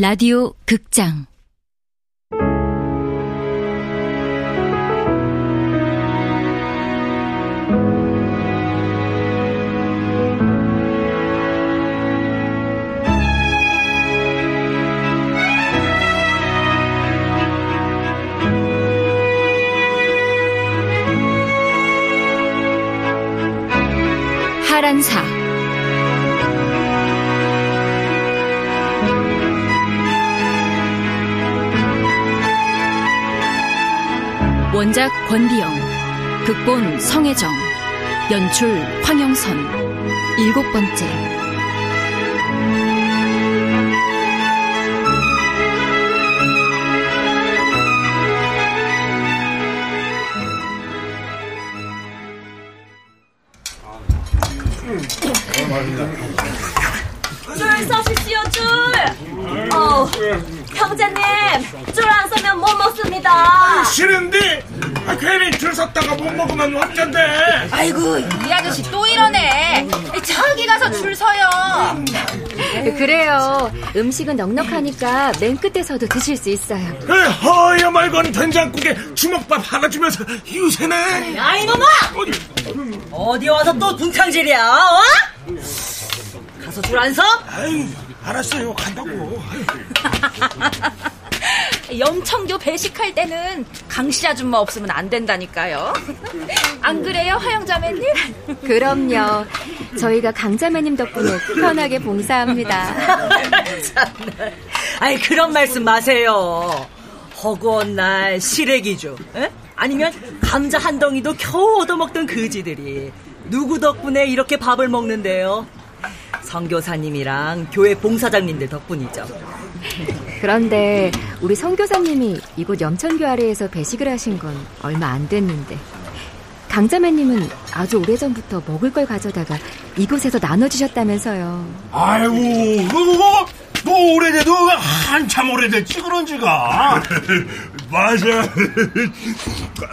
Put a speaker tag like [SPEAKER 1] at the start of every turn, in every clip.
[SPEAKER 1] 라디오 극장 원작 권비영, 극본 성혜정, 연출 황영선, 일곱 번째.
[SPEAKER 2] 줄 서십시오 줄. 어, 형제님 줄 안 서면 못 먹습니다.
[SPEAKER 3] 싫은데 아, 괜히 줄 섰다가 못 먹으면 어쩐데
[SPEAKER 4] 아이고 이 아저씨 또 이러네 저기 가서 줄 서요
[SPEAKER 1] 그래요. 음식은 넉넉하니까 맨 끝에서도 드실 수 있어요.
[SPEAKER 3] 에, 허여 말건 된장국에 주먹밥 하나 주면서 유세네
[SPEAKER 2] 아이 놈아! 어디 와서 또 분탕질이야? 어? 가서 줄 안 서?
[SPEAKER 3] 아유 알았어요 간다고
[SPEAKER 4] 염청교 배식할 때는 강씨 아줌마 없으면 안 된다니까요 안 그래요 화영자매님?
[SPEAKER 1] 그럼요. 저희가 강자매님 덕분에 편하게 봉사합니다.
[SPEAKER 2] 아이 그런 말씀 마세요. 허구한 날 시래기죠. 에? 아니면 감자 한 덩이도 겨우 얻어먹던 그지들이 누구 덕분에 이렇게 밥을 먹는데요? 성교사님이랑 교회 봉사장님들 덕분이죠.
[SPEAKER 1] 그런데 우리 성교사님이 이곳 염천교 아래에서 배식을 하신 건 얼마 안 됐는데 강자매님은 아주 오래전부터 먹을 걸 가져다가 이곳에서 나눠주셨다면서요.
[SPEAKER 3] 아이고 그거 뭐 오래돼도 한참 오래됐지 그런 지가
[SPEAKER 5] 맞아.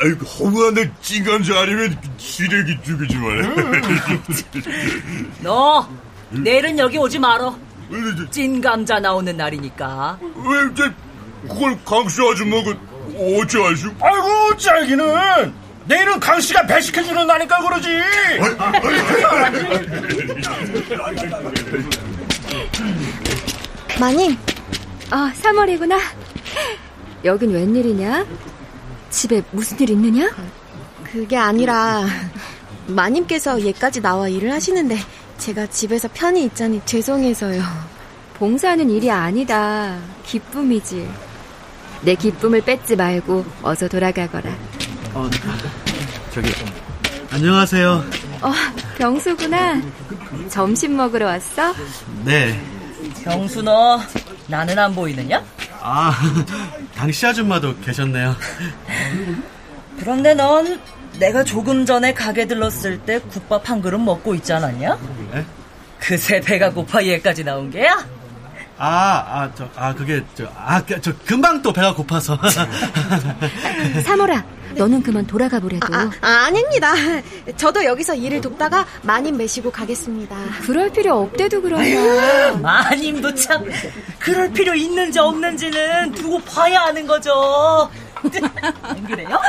[SPEAKER 5] 아이고, 허무한데 찐감자 아니면 시래기 죽이지만.
[SPEAKER 2] 너 내일은 여기 오지 말어. 찐 감자 나오는 날이니까.
[SPEAKER 5] 왜 이제 그걸 강씨 아줌마가 어찌 아시오?
[SPEAKER 3] 아이고 짤기는 내일은 강씨가 배식해주는 날이니까 그러지
[SPEAKER 1] 마님, 아, 3월이구나. 여긴 웬일이냐? 집에 무슨 일 있느냐?
[SPEAKER 6] 그게 아니라 마님께서 얘까지 나와 일을 하시는데 제가 집에서 편히 있자니 죄송해서요.
[SPEAKER 1] 봉사하는 일이 아니다. 기쁨이지. 내 기쁨을 뺏지 말고 어서 돌아가거라.
[SPEAKER 7] 어, 저기 안녕하세요.
[SPEAKER 1] 어, 병수구나. 점심 먹으러 왔어?
[SPEAKER 7] 네.
[SPEAKER 2] 병수 너 나는 안 보이느냐?
[SPEAKER 7] 아, 당시 아줌마도 계셨네요.
[SPEAKER 2] 그런데 넌 내가 조금 전에 가게 들렀을 때 국밥 한 그릇 먹고 있지 않았냐?
[SPEAKER 7] 네?
[SPEAKER 2] 그새 배가 고파 얘까지 나온 게야?
[SPEAKER 7] 아, 아, 저, 아, 그게, 저, 아, 그, 저, 금방 또 배가 고파서.
[SPEAKER 1] 사모라, 너는 그만 돌아가 보래도.
[SPEAKER 6] 아, 아, 아닙니다. 저도 여기서 일을 돕다가 마님 매시고 가겠습니다.
[SPEAKER 1] 그럴 필요 없대도 그러냐.
[SPEAKER 2] 마님도 참 그럴 필요 있는지 없는지는 두고 봐야 하는 거죠. 안 그래요?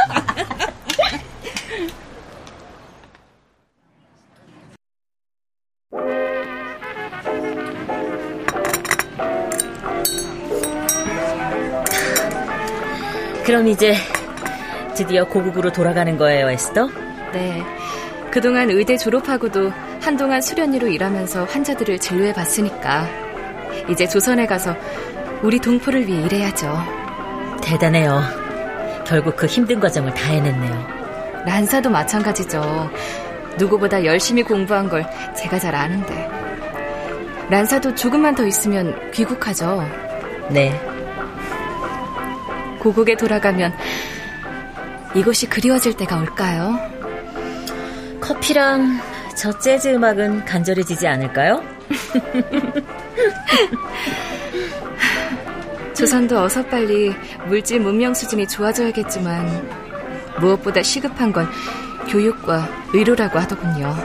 [SPEAKER 2] 그럼 이제 드디어 고국으로 돌아가는 거예요, 에스더?
[SPEAKER 1] 네. 그동안 의대 졸업하고도 한동안 수련의로 일하면서 환자들을 진료해 봤으니까 이제 조선에 가서 우리 동포를 위해 일해야죠.
[SPEAKER 2] 대단해요. 결국 그 힘든 과정을 다 해냈네요.
[SPEAKER 1] 란사도 마찬가지죠. 누구보다 열심히 공부한 걸 제가 잘 아는데. 란사도 조금만 더 있으면 귀국하죠.
[SPEAKER 2] 네.
[SPEAKER 1] 고국에 돌아가면 이곳이 그리워질 때가 올까요?
[SPEAKER 2] 커피랑 저 재즈 음악은 간절해지지 않을까요?
[SPEAKER 1] 조선도 어서 빨리 물질 문명 수준이 좋아져야겠지만 무엇보다 시급한 건 교육과 의료라고 하더군요.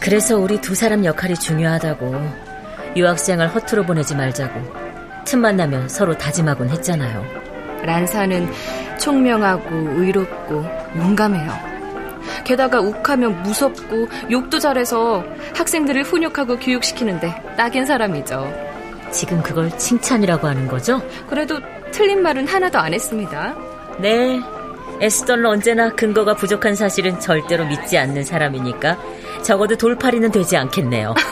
[SPEAKER 2] 그래서 우리 두 사람 역할이 중요하다고 유학생을 허투루 보내지 말자고
[SPEAKER 8] 틈만 나면 서로 다짐하곤 했잖아요.
[SPEAKER 1] 란사는 총명하고 의롭고 용감해요. 게다가 욱하면 무섭고 욕도 잘해서 학생들을 훈육하고 교육시키는데 딱인 사람이죠.
[SPEAKER 8] 지금 그걸 칭찬이라고 하는 거죠?
[SPEAKER 1] 그래도 틀린 말은 하나도 안 했습니다.
[SPEAKER 8] 네. 에스더는 언제나 근거가 부족한 사실은 절대로 믿지 않는 사람이니까 적어도 돌팔이는 되지 않겠네요.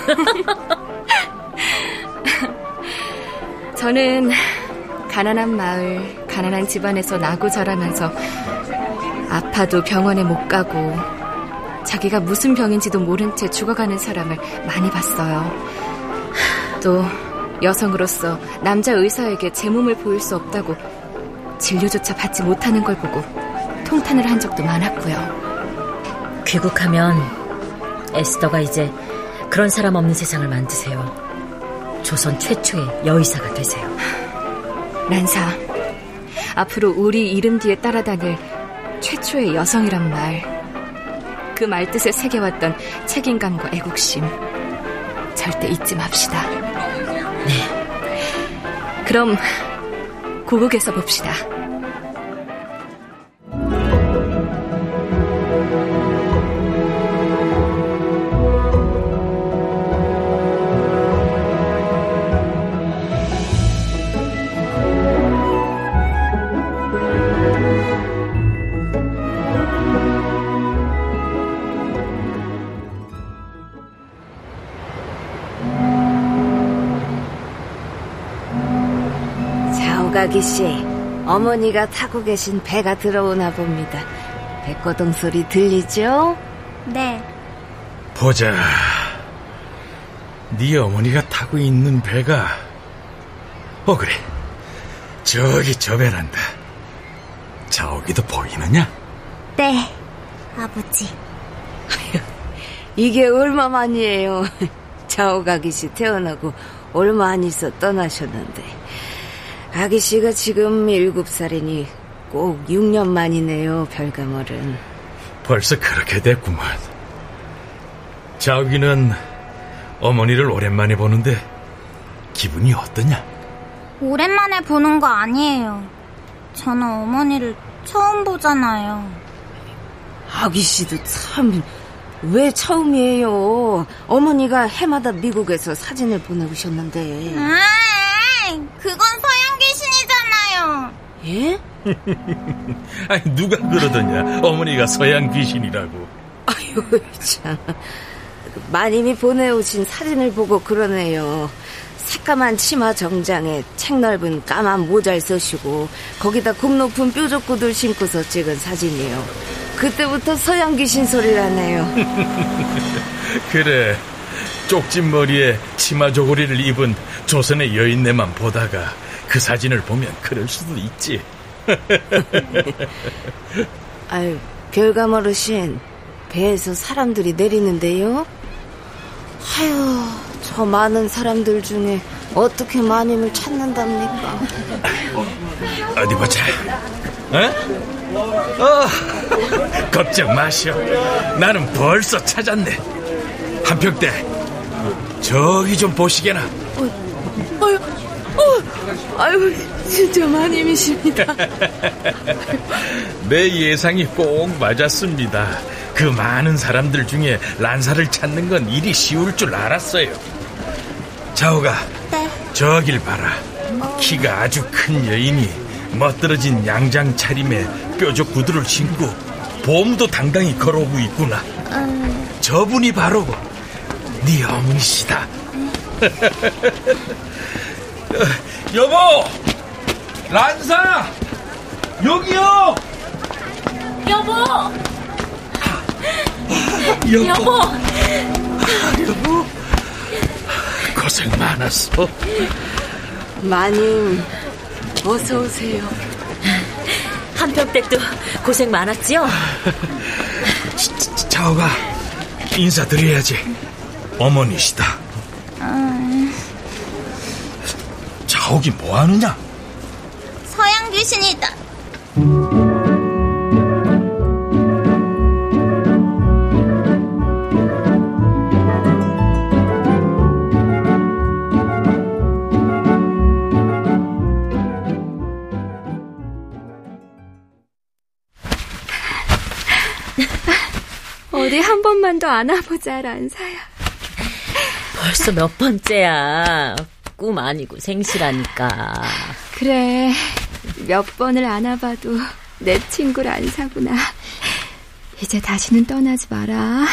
[SPEAKER 1] 저는 가난한 마을, 가난한 집안에서 나고 자라면서 아파도 병원에 못 가고 자기가 무슨 병인지도 모른 채 죽어가는 사람을 많이 봤어요. 또 여성으로서 남자 의사에게 제 몸을 보일 수 없다고 진료조차 받지 못하는 걸 보고 통탄을 한 적도 많았고요.
[SPEAKER 8] 귀국하면 에스더가 이제 그런 사람 없는 세상을 만드세요. 조선 최초의 여의사가 되세요.
[SPEAKER 1] 란사, 앞으로 우리 이름 뒤에 따라다닐 최초의 여성이란 말, 그 말뜻을 새겨왔던 책임감과 애국심, 절대 잊지 맙시다.
[SPEAKER 8] 네.
[SPEAKER 1] 그럼 고국에서 봅시다.
[SPEAKER 9] 자오가기 씨, 어머니가 타고 계신 배가 들어오나 봅니다. 배고동 소리 들리죠?
[SPEAKER 10] 네.
[SPEAKER 11] 보자. 네 어머니가 타고 있는 배가 어 그래. 저기 저 배란다. 저기도 보이느냐?
[SPEAKER 10] 네, 아버지.
[SPEAKER 9] 이게 얼마 만이에요. 자오가기 씨 태어나고 얼마 안 있어 떠나셨는데. 아기 씨가 지금 일곱 살이니 꼭 6년 만이네요, 별가멀은.
[SPEAKER 11] 벌써 그렇게 됐구만. 자기는 어머니를 오랜만에 보는데 기분이 어떠냐?
[SPEAKER 10] 오랜만에 보는 거 아니에요. 저는 어머니를 처음 보잖아요.
[SPEAKER 9] 아기 씨도 참, 왜 처음이에요? 어머니가 해마다 미국에서 사진을 보내오셨는데.
[SPEAKER 10] 아, 그건 서양 귀신이잖아요.
[SPEAKER 9] 예?
[SPEAKER 11] 아니, 누가 그러더냐? 어머니가 서양 귀신이라고.
[SPEAKER 9] 아유, 참. 마님이 보내오신 사진을 보고 그러네요. 새까만 치마 정장에 책 넓은 까만 모자를 쓰시고 거기다 굽 높은 뾰족구들 신고서 찍은 사진이에요. 그때부터 서양 귀신 소리라네요.
[SPEAKER 11] 그래. 쪽진 머리에 치마 조고리를 입은 조선의 여인네만 보다가 그 사진을 보면 그럴 수도 있지.
[SPEAKER 9] 아유, 별감 어르신, 배에서 사람들이 내리는데요? 아유, 저 많은 사람들 중에 어떻게 마님을 찾는답니까?
[SPEAKER 11] 어디 보자. 어? 어, 걱정 마시오. 나는 벌써 찾았네. 한평대 저기 좀 보시게나.
[SPEAKER 9] 아유, 어, 아유, 진짜 마님이십니다.
[SPEAKER 11] 내 예상이 꼭 맞았습니다. 그 많은 사람들 중에 란사를 찾는 건 일이 쉬울 줄 알았어요. 자오가,
[SPEAKER 10] 네.
[SPEAKER 11] 저길 봐라. 키가 아주 큰 여인이 멋들어진 양장 차림에 뾰족 구두를 신고 봄도 당당히 걸어오고 있구나. 저분이 바로 네 어머니시다. 여보! 란사! 여기요!
[SPEAKER 8] 여보!
[SPEAKER 11] 여보!
[SPEAKER 8] 여보!
[SPEAKER 11] 여보! 고생 많았어.
[SPEAKER 9] 마님, 어서 오세요.
[SPEAKER 8] 한평댁도 고생 많았지요?
[SPEAKER 11] 자오가 인사드려야지. 어머니시다. 나오기 뭐하느냐?
[SPEAKER 10] 서양 귀신이다.
[SPEAKER 1] 어디 한 번만 더 안아보자, 란사야.
[SPEAKER 8] 벌써 몇 번째야. 꿈 아니고 생시라니까.
[SPEAKER 1] 그래, 몇 번을 안아봐도 내 친구 란사구나. 이제 다시는 떠나지 마라.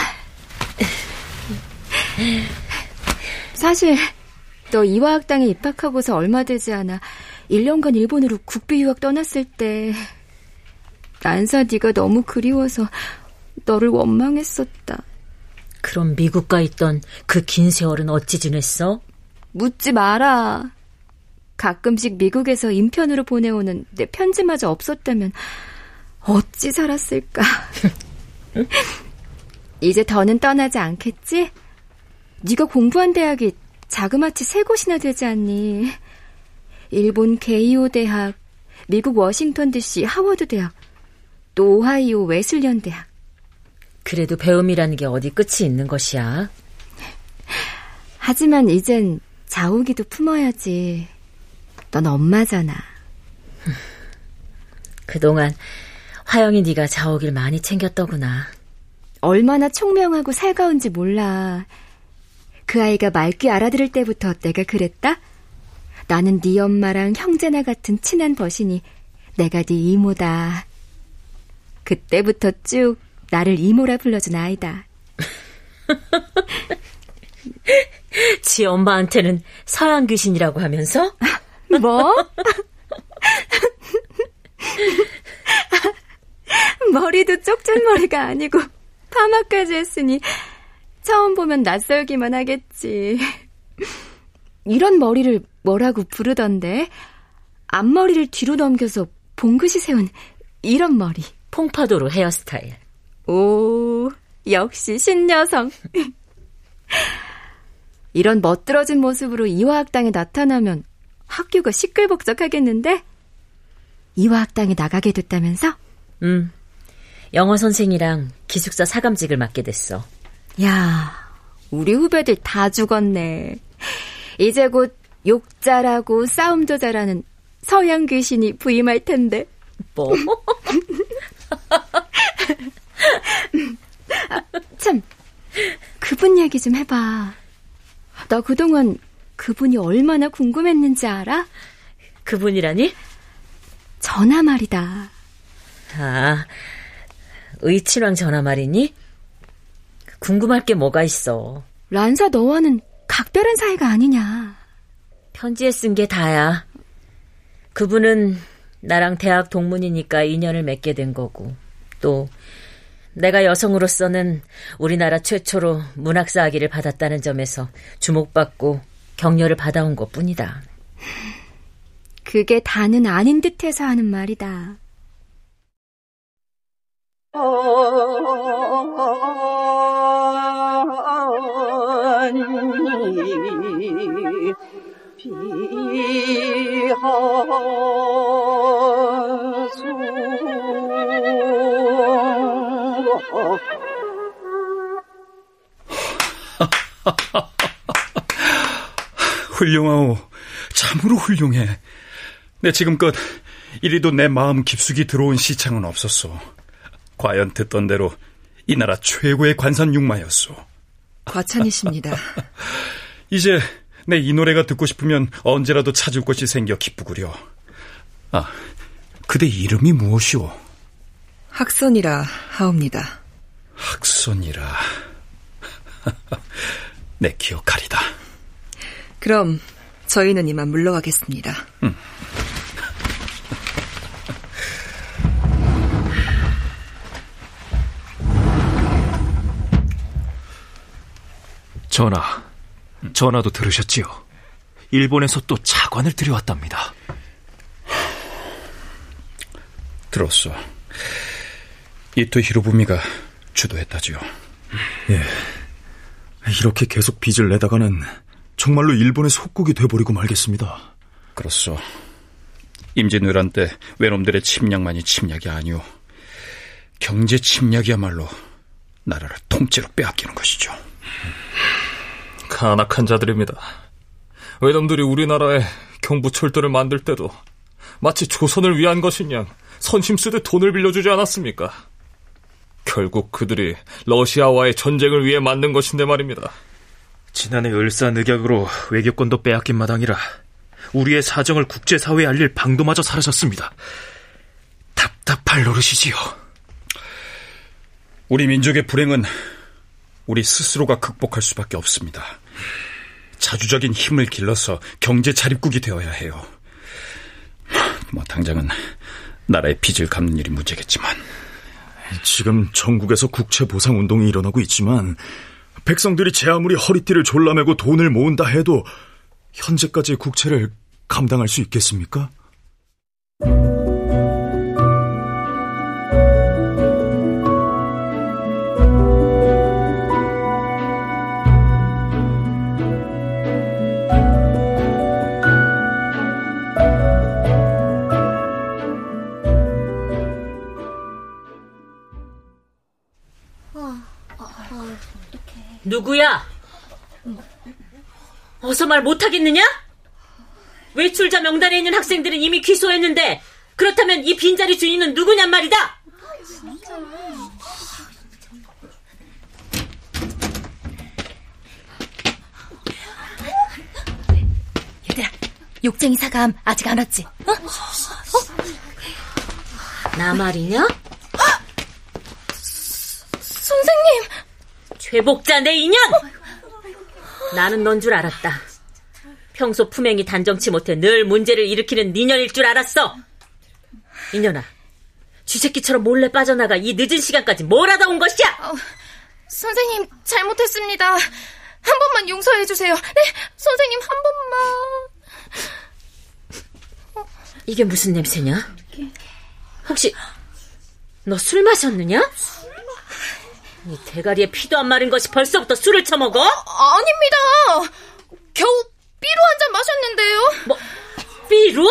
[SPEAKER 1] 사실 너 이화학당에 입학하고서 얼마 되지 않아 1년간 일본으로 국비 유학 떠났을 때 난사 네가 너무 그리워서 너를 원망했었다.
[SPEAKER 8] 그럼 미국 가 있던 그 긴 세월은 어찌 지냈어?
[SPEAKER 1] 묻지 마라. 가끔씩 미국에서 인편으로 보내오는 내 편지마저 없었다면 어찌 살았을까. 이제 더는 떠나지 않겠지? 네가 공부한 대학이 자그마치 세 곳이나 되지 않니? 일본 게이오 대학, 미국 워싱턴 DC 하워드 대학, 또 오하이오 웨슬리언 대학.
[SPEAKER 8] 그래도 배움이라는 게 어디 끝이 있는 것이야.
[SPEAKER 1] 하지만 이젠 자우기도 품어야지. 넌 엄마잖아.
[SPEAKER 8] 그동안 화영이 네가 자오길 많이 챙겼더구나.
[SPEAKER 1] 얼마나 총명하고 살가운지 몰라. 그 아이가 맑게 알아들을 때부터 내가 그랬다? 나는 네 엄마랑 형제나 같은 친한 버신이 내가 네 이모다. 그때부터 쭉 나를 이모라 불러준 아이다.
[SPEAKER 8] 지 엄마한테는 서양 귀신이라고 하면서?
[SPEAKER 1] 뭐? 머리도 쪽전머리가 아니고 파마까지 했으니 처음 보면 낯설기만 하겠지. 이런 머리를 뭐라고 부르던데? 앞머리를 뒤로 넘겨서 봉긋이 세운 이런 머리.
[SPEAKER 8] 퐁파도로 헤어스타일.
[SPEAKER 1] 오, 역시 신여성. 이런 멋들어진 모습으로 이화학당에 나타나면 학교가 시끌벅적하겠는데? 이화학당에 나가게 됐다면서?
[SPEAKER 8] 응. 영어 선생이랑 기숙사 사감직을 맡게 됐어.
[SPEAKER 1] 야, 우리 후배들 다 죽었네. 이제 곧 욕 잘하고 싸움도 잘하는 서양 귀신이 부임할 텐데.
[SPEAKER 8] 뭐?
[SPEAKER 1] 아, 참, 그분 얘기 좀 해봐. 나 그동안 그분이 얼마나 궁금했는지 알아?
[SPEAKER 8] 그분이라니?
[SPEAKER 1] 전화 말이다.
[SPEAKER 8] 아, 의친왕 전화 말이니? 궁금할 게 뭐가 있어.
[SPEAKER 1] 란사 너와는 각별한 사이가 아니냐.
[SPEAKER 8] 편지에 쓴 게 다야. 그분은 나랑 대학 동문이니까 인연을 맺게 된 거고, 또 내가 여성으로서는 우리나라 최초로 문학사 학위를 받았다는 점에서 주목받고 격려를 받아온 것 뿐이다.
[SPEAKER 1] 그게 다는 아닌 듯해서 하는 말이다.
[SPEAKER 12] 훌륭하오. 참으로 훌륭해. 내 지금껏 이리도 내 마음 깊숙이 들어온 시창은 없었소. 과연 듣던 대로 이 나라 최고의 관산 융마였소.
[SPEAKER 13] 과찬이십니다.
[SPEAKER 12] 이제 내 이 노래가 듣고 싶으면 언제라도 찾을 곳이 생겨 기쁘구려. 아, 그대 이름이 무엇이오?
[SPEAKER 13] 학선이라 하옵니다.
[SPEAKER 12] 학선이라. 내 기억하리다.
[SPEAKER 13] 그럼 저희는 이만 물러가겠습니다. 음.
[SPEAKER 14] 전하, 전하도 들으셨지요? 일본에서 또 차관을 들여왔답니다.
[SPEAKER 12] 들었어. 이토 히로부미가 주도했다지요.
[SPEAKER 14] 예. 이렇게 계속 빚을 내다가는 정말로 일본의 속국이 돼버리고 말겠습니다.
[SPEAKER 12] 그렇소. 임진왜란 때 외놈들의 침략만이 침략이 아니오. 경제 침략이야말로 나라를 통째로 빼앗기는 것이죠.
[SPEAKER 14] 간악한 자들입니다. 외놈들이 우리나라에 경부 철도를 만들 때도 마치 조선을 위한 양 선심 쓰듯 돈을 빌려주지 않았습니까? 결국 그들이 러시아와의 전쟁을 위해 만든 것인데 말입니다.
[SPEAKER 15] 지난해 을사늑약으로 외교권도 빼앗긴 마당이라 우리의 사정을 국제사회에 알릴 방도마저 사라졌습니다. 답답할 노릇이지요.
[SPEAKER 12] 우리 민족의 불행은 우리 스스로가 극복할 수밖에 없습니다. 자주적인 힘을 길러서 경제 자립국이 되어야 해요. 뭐 당장은 나라의 빚을 갚는 일이 문제겠지만
[SPEAKER 3] 지금 전국에서 국채 보상 운동이 일어나고 있지만 백성들이 제 아무리 허리띠를 졸라매고 돈을 모은다 해도 현재까지의 국채를 감당할 수 있겠습니까?
[SPEAKER 8] 누구야? 어서 말 못하겠느냐? 외출자 명단에 있는 학생들은 이미 귀소했는데 그렇다면 이 빈자리 주인은 누구냔 말이다.
[SPEAKER 16] 얘들아, 욕쟁이 사감 아직 안 왔지? 어? 어?
[SPEAKER 8] 나 말이냐?
[SPEAKER 16] 선생님!
[SPEAKER 8] 죄복자 내 인연! 나는 넌 줄 알았다. 평소 품행이 단정치 못해 늘 문제를 일으키는 니년일 줄 알았어. 인연아, 쥐새끼처럼 몰래 빠져나가 이 늦은 시간까지 뭘 하다 온 것이야? 어,
[SPEAKER 16] 선생님, 잘못했습니다. 한 번만 용서해 주세요. 네, 선생님 한
[SPEAKER 8] 번만. 이게 무슨 냄새냐? 혹시 너 술 마셨느냐? 이 대가리에 피도 안 마른 것이 벌써부터 술을 처먹어?
[SPEAKER 16] 아, 아닙니다. 겨우 삐로 한 잔 마셨는데요.
[SPEAKER 8] 뭐 삐로?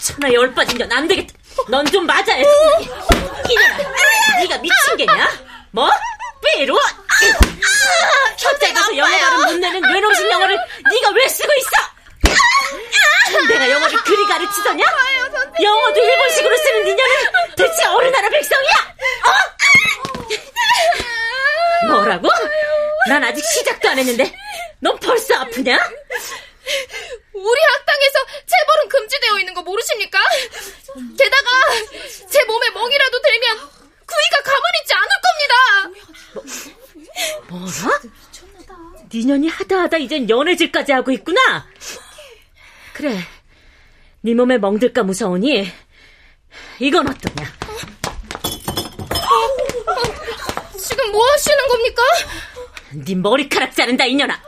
[SPEAKER 8] 천하 열 빠진 년 안 되겠다. 넌 좀 맞아야 이년아, 네가 미친 개냐? 뭐? 삐로? 현장에서 영어 발음 못 내는 외놈신 영어를 네가 왜 쓰고 있어? 내가 영어를 그리 가르치더냐? 영어도 일본식으로 쓰는 니년은 대체 어느 나라 백성이야? 어? 뭐라고? 난 아직 시작도 안 했는데 넌 벌써 아프냐?
[SPEAKER 16] 우리 학당에서 체벌은 금지되어 있는 거 모르십니까? 게다가 제 몸에 멍이라도 들면 구이가 가만히 있지 않을
[SPEAKER 8] 겁니다. 뭐, 뭐라? 니년이 하다 하다 이젠 연애질까지 하고 있구나. 그래, 네 몸에 멍들까 무서우니 이건 어떠냐?
[SPEAKER 16] 어, 지금 뭐 하시는 겁니까?
[SPEAKER 8] 네 머리카락 자른다 이년아.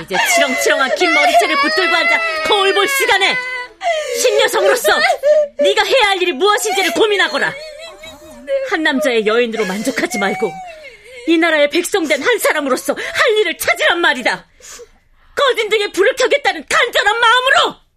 [SPEAKER 8] 이제 치렁치렁한 긴 머리채를 붙들고 앉아 거울 볼 시간에 신여성으로서 네가 해야 할 일이 무엇인지를 고민하거라. 한 남자의 여인으로 만족하지 말고 이 나라의 백성된 한 사람으로서 할 일을 찾으란 말이다. 거진 등에 불을 켜겠다는 간절한 마음으로!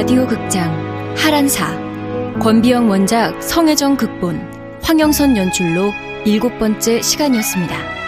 [SPEAKER 1] 라디오 극장 하란사 권비영 원작 성혜정 극본 황영선 연출로 일곱 번째 시간이었습니다.